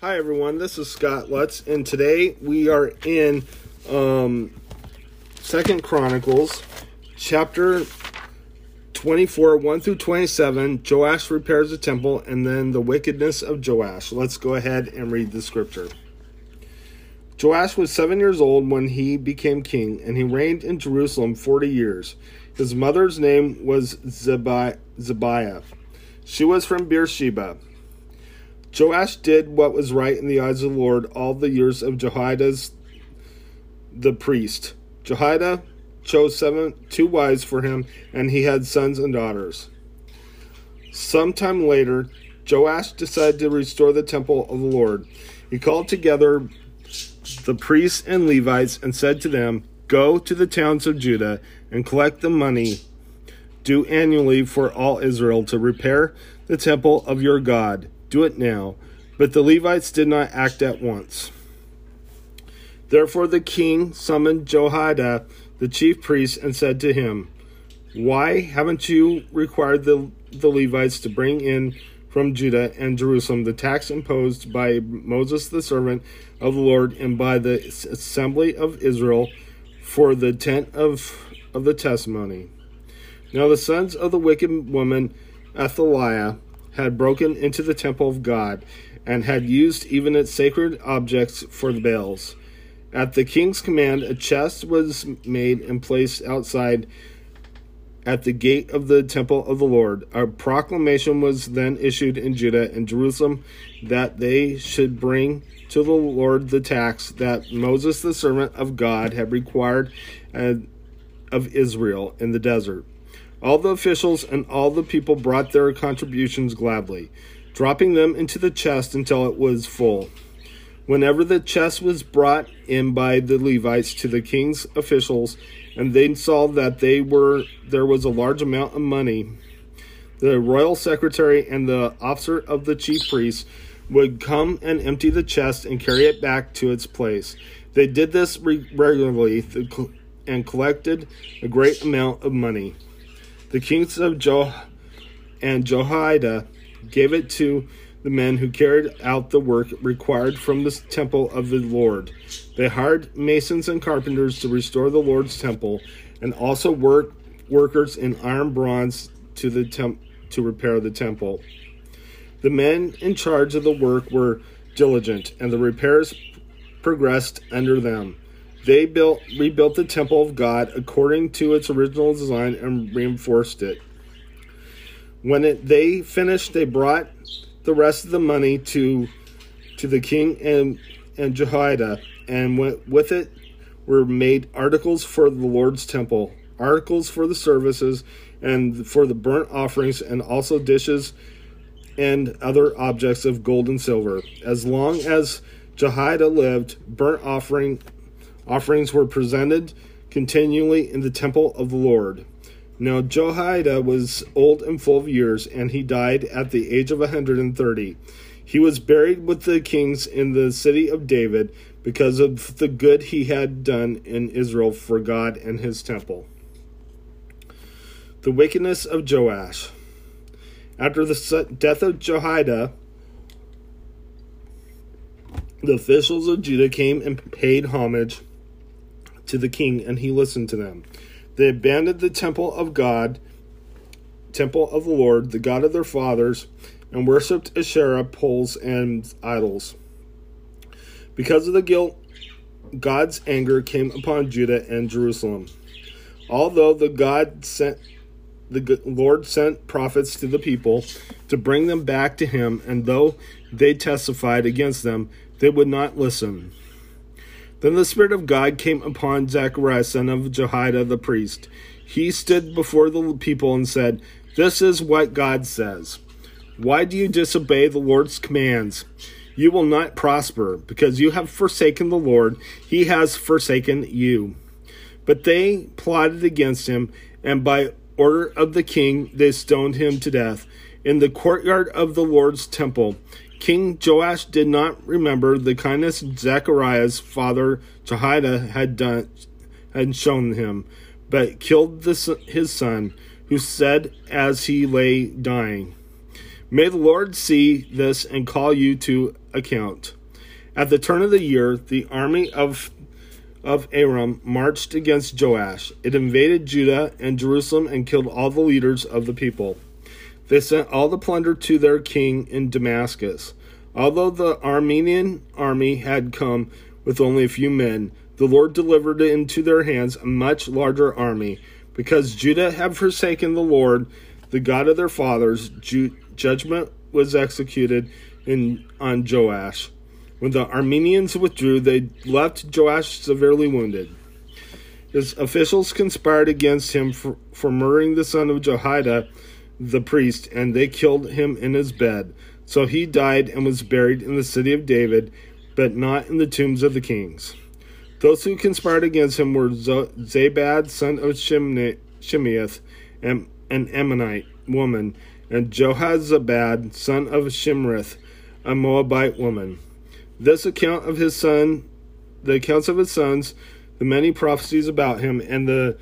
Hi everyone, this is Scott Lutz, and today we are in um, Second Chronicles, chapter twenty-four, one through twenty-seven. Joash repairs the temple, and then the wickedness of Joash. Let's go ahead and read the scripture. Joash was seven years old when he became king, and he reigned in Jerusalem forty years. His mother's name was Zebiah. She was from Beersheba. Joash did what was right in the eyes of the Lord all the years of Jehoiada's the priest. Jehoiada chose seven two wives for him, and he had sons and daughters. Sometime later, Joash decided to restore the temple of the Lord. He called together the priests and Levites and said to them, Go to the towns of Judah and collect the money due annually for all Israel to repair the temple of your God do it now. But the Levites did not act at once. Therefore the king summoned Jehoiada, the chief priest, and said to him, Why haven't you required the, the Levites to bring in from Judah and Jerusalem the tax imposed by Moses the servant of the Lord and by the assembly of Israel for the tent of, of the testimony? Now the sons of the wicked woman Athaliah had broken into the temple of God and had used even its sacred objects for the Baals. At the king's command, a chest was made and placed outside at the gate of the temple of the Lord. A proclamation was then issued in Judah and Jerusalem that they should bring to the Lord the tax that Moses, the servant of God, had required uh, of Israel in the desert. All the officials and all the people brought their contributions gladly, dropping them into the chest until it was full. Whenever the chest was brought in by the Levites to the king's officials, and they saw that they were there was a large amount of money, the royal secretary and the officer of the chief priests would come and empty the chest and carry it back to its place. They did this regularly and collected a great amount of money. The kings of Jo and Jehoiada gave it to the men who carried out the work required from the temple of the Lord. They hired masons and carpenters to restore the Lord's temple, and also work workers in iron bronze to the temp- to repair the temple. The men in charge of the work were diligent, and the repairs progressed under them. They built rebuilt the temple of God according to its original design and reinforced it. When it, they finished, they brought the rest of the money to to the king and and Jehoiada, and with it were made articles for the Lord's temple, articles for the services, and for the burnt offerings, and also dishes and other objects of gold and silver. As long as Jehoiada lived, burnt offering Offerings were presented continually in the temple of the Lord. Now Jehoiada was old and full of years, and he died at the age of a 130. He was buried with the kings in the city of David because of the good he had done in Israel for God and his temple. The wickedness of Joash. After the death of Jehoiada, the officials of Judah came and paid homage to the king, and he listened to them. They abandoned the temple of God, temple of the Lord, the God of their fathers, and worshipped Asherah poles and idols. Because of the guilt, God's anger came upon Judah and Jerusalem. Although the God sent the Lord sent prophets to the people to bring them back to him, and though they testified against them, they would not listen. Then the Spirit of God came upon Zechariah, son of Jehoiada the priest. He stood before the people and said, This is what God says. Why do you disobey the Lord's commands? You will not prosper, because you have forsaken the Lord. He has forsaken you. But they plotted against him, and by order of the king, they stoned him to death in the courtyard of the Lord's temple. King Joash did not remember the kindness Zechariah's father Jehoiada had done had shown him, but killed the, his son, who said as he lay dying, May the Lord see this and call you to account. At the turn of the year, the army of of Aram marched against Joash. It invaded Judah and Jerusalem and killed all the leaders of the people. They sent all the plunder to their king in Damascus. Although the Aramean army had come with only a few men, the Lord delivered into their hands a much larger army. Because Judah had forsaken the Lord, the God of their fathers, ju- judgment was executed in, on Joash. When the Arameans withdrew, they left Joash severely wounded. His officials conspired against him for, for murdering the son of Jehoiada, the priest, and they killed him in his bed. So he died and was buried in the city of David, but not in the tombs of the kings. Those who conspired against him were Zabad, son of Shimeath, an Ammonite woman, and Jehozabad, son of Shimrith, a Moabite woman. This account of his son, the accounts of his sons, the many prophecies about him, and the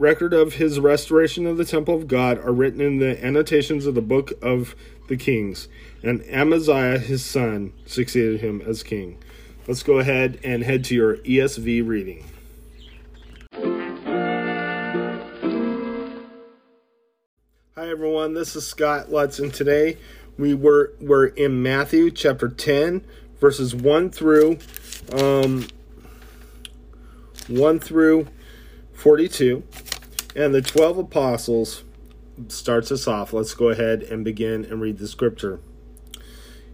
record of his restoration of the temple of God are written in the annotations of the book of the kings. And Amaziah, his son, succeeded him as king. Let's go ahead and head to your ESV reading. Hi everyone, this is Scott Lutz, and today we were we're in Matthew chapter 10, verses 1 through um, 1 through 42. And the 12 apostles starts us off. Let's go ahead and begin and read the scripture.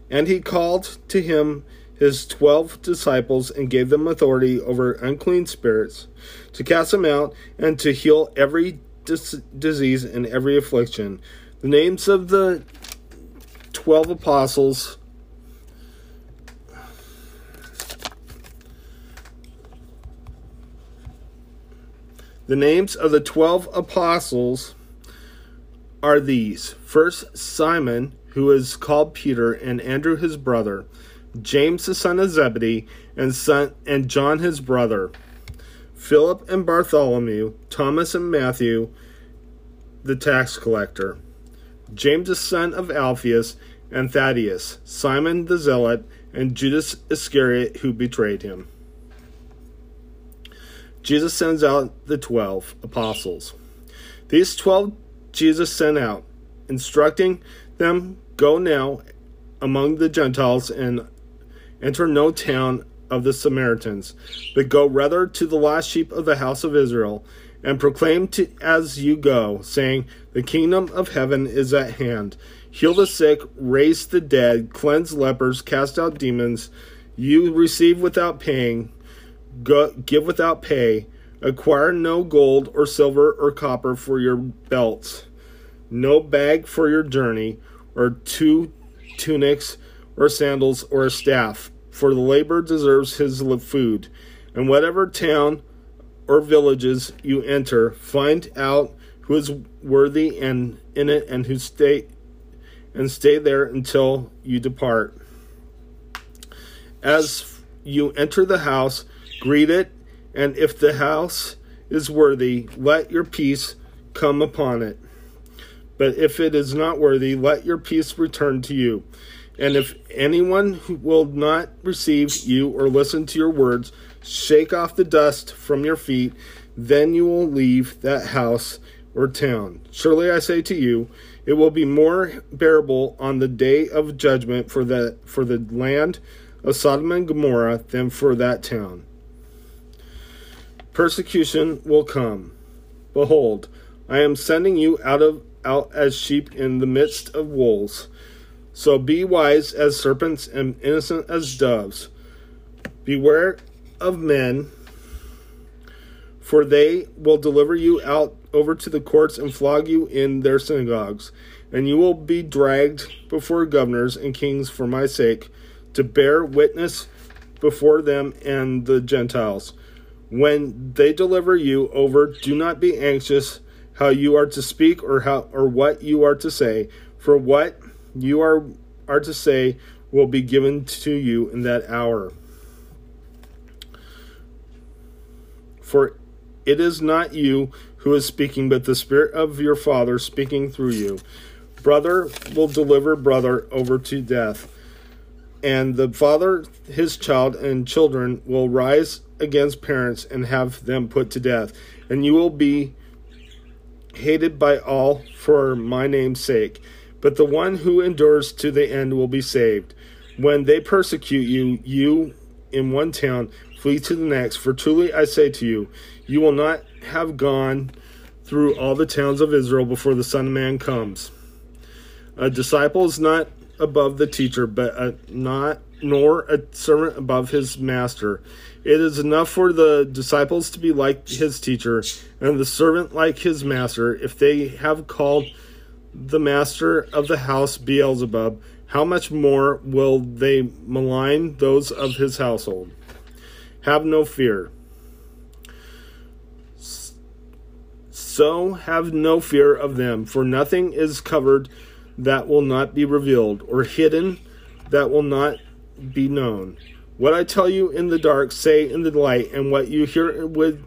And he called to him his twelve disciples and gave them authority over unclean spirits to cast them out and to heal every dis- disease and every affliction. The names of the 12 apostles The names of the 12 apostles are these. First, Simon, who is called Peter, and Andrew his brother, James the son of Zebedee, and son and John his brother, Philip and Bartholomew, Thomas and Matthew, the tax collector, James the son of Alphaeus, and Thaddeus, Simon the Zealot, and Judas Iscariot who betrayed him. Jesus sends out the twelve apostles. These twelve Jesus sent out, instructing them, Go now among the Gentiles and enter no town of the Samaritans, but go rather to the lost sheep of the house of Israel, and proclaim to, as you go, saying, The kingdom of heaven is at hand heal the sick, raise the dead, cleanse lepers, cast out demons. You receive without paying, go, give without pay. Acquire no gold or silver or copper for your belts, no bag for your journey, or two tunics or sandals or a staff, for the laborer deserves his food. And whatever town or villages you enter, find out who is worthy and in it and who stay and stay there until you depart. As you enter the house, greet it, and if the house is worthy, let your peace come upon it. But if it is not worthy, let your peace return to you. And if anyone will not receive you or listen to your words, shake off the dust from your feet, then you will leave that house or town. Surely I say to you, it will be more bearable on the day of judgment for the for the land of Sodom and Gomorrah than for that town. Persecution will come. Behold, I am sending you out of out as sheep in the midst of wolves. So be wise as serpents and innocent as doves. Beware of men, for they will deliver you out over to the courts and flog you in their synagogues, and you will be dragged before governors and kings for my sake, to bear witness before them and the Gentiles. When they deliver you over, do not be anxious how you are to speak or how or what you are to say, for what you are are to say will be given to you in that hour. For it is not you who is speaking, but the Spirit of your Father speaking through you. Brother will deliver brother over to death, and the father his child, and children will rise against parents and have them put to death. And you will be hated by all for my name's sake. But the one who endures to the end will be saved. When they persecute you, you in one town, flee to the next. For truly I say to you, you will not have gone through all the towns of Israel before the Son of Man comes. A disciple is not above the teacher, but a, not nor a servant above his master. It is enough for the disciples to be like his teacher, and the servant like his master. If they have called the master of the house Beelzebub, how much more will they malign those of his household? Have no fear. So have no fear of them, for nothing is covered that will not be revealed, or hidden that will not be known. What I tell you in the dark, say in the light, and what you hear with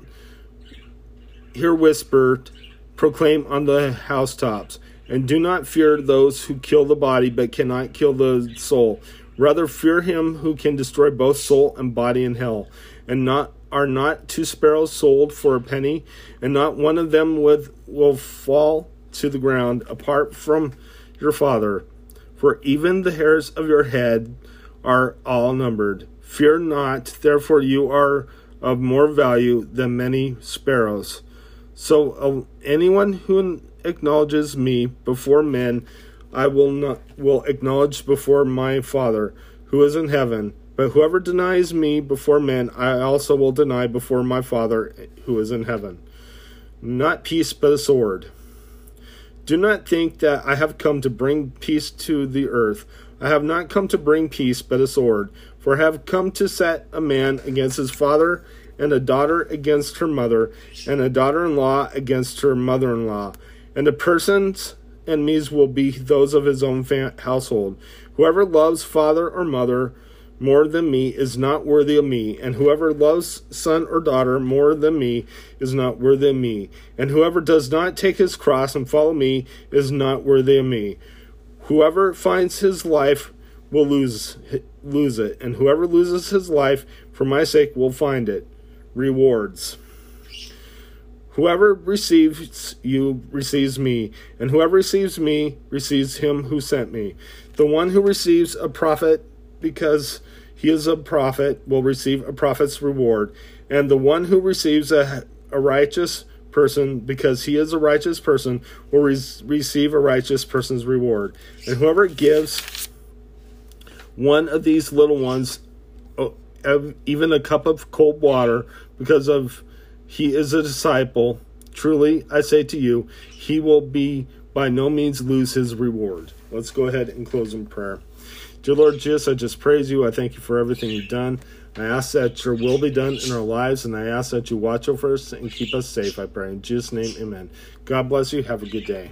hear whispered, proclaim on the housetops. And do not fear those who kill the body but cannot kill the soul. Rather fear him who can destroy both soul and body in hell. And not are not two sparrows sold for a penny, and not one of them with will fall to the ground apart from your father. For even the hairs of your head are all numbered. Fear not, therefore you are of more value than many sparrows. So uh, anyone who acknowledges me before men, I will not will acknowledge before my Father who is in heaven. But whoever denies me before men, I also will deny before my Father who is in heaven. Not peace, but a sword. Do not think that I have come to bring peace to the earth. I have not come to bring peace, but a sword. For I have come to set a man against his father, and a daughter against her mother, and a daughter in law against her mother in law and the person's enemies will be those of his own household. Whoever loves father or mother more than me is not worthy of me, and whoever loves son or daughter more than me is not worthy of me, and whoever does not take his cross and follow me is not worthy of me. Whoever finds his life will lose lose it, and whoever loses his life for my sake will find it. Rewards. Whoever receives you receives me, and whoever receives me receives him who sent me. The one who receives a prophet because he is a prophet will receive a prophet's reward, and the one who receives a, a righteous person because he is a righteous person will re- receive a righteous person's reward. And whoever gives one of these little ones oh, even a cup of cold water because of he is a disciple. Truly, I say to you, he will be by no means lose his reward. Let's go ahead and close in prayer. Dear Lord Jesus, I just praise you. I thank you for everything you've done. I ask that your will be done in our lives, and I ask that you watch over us and keep us safe, I pray. In Jesus' name, amen. God bless you. Have a good day.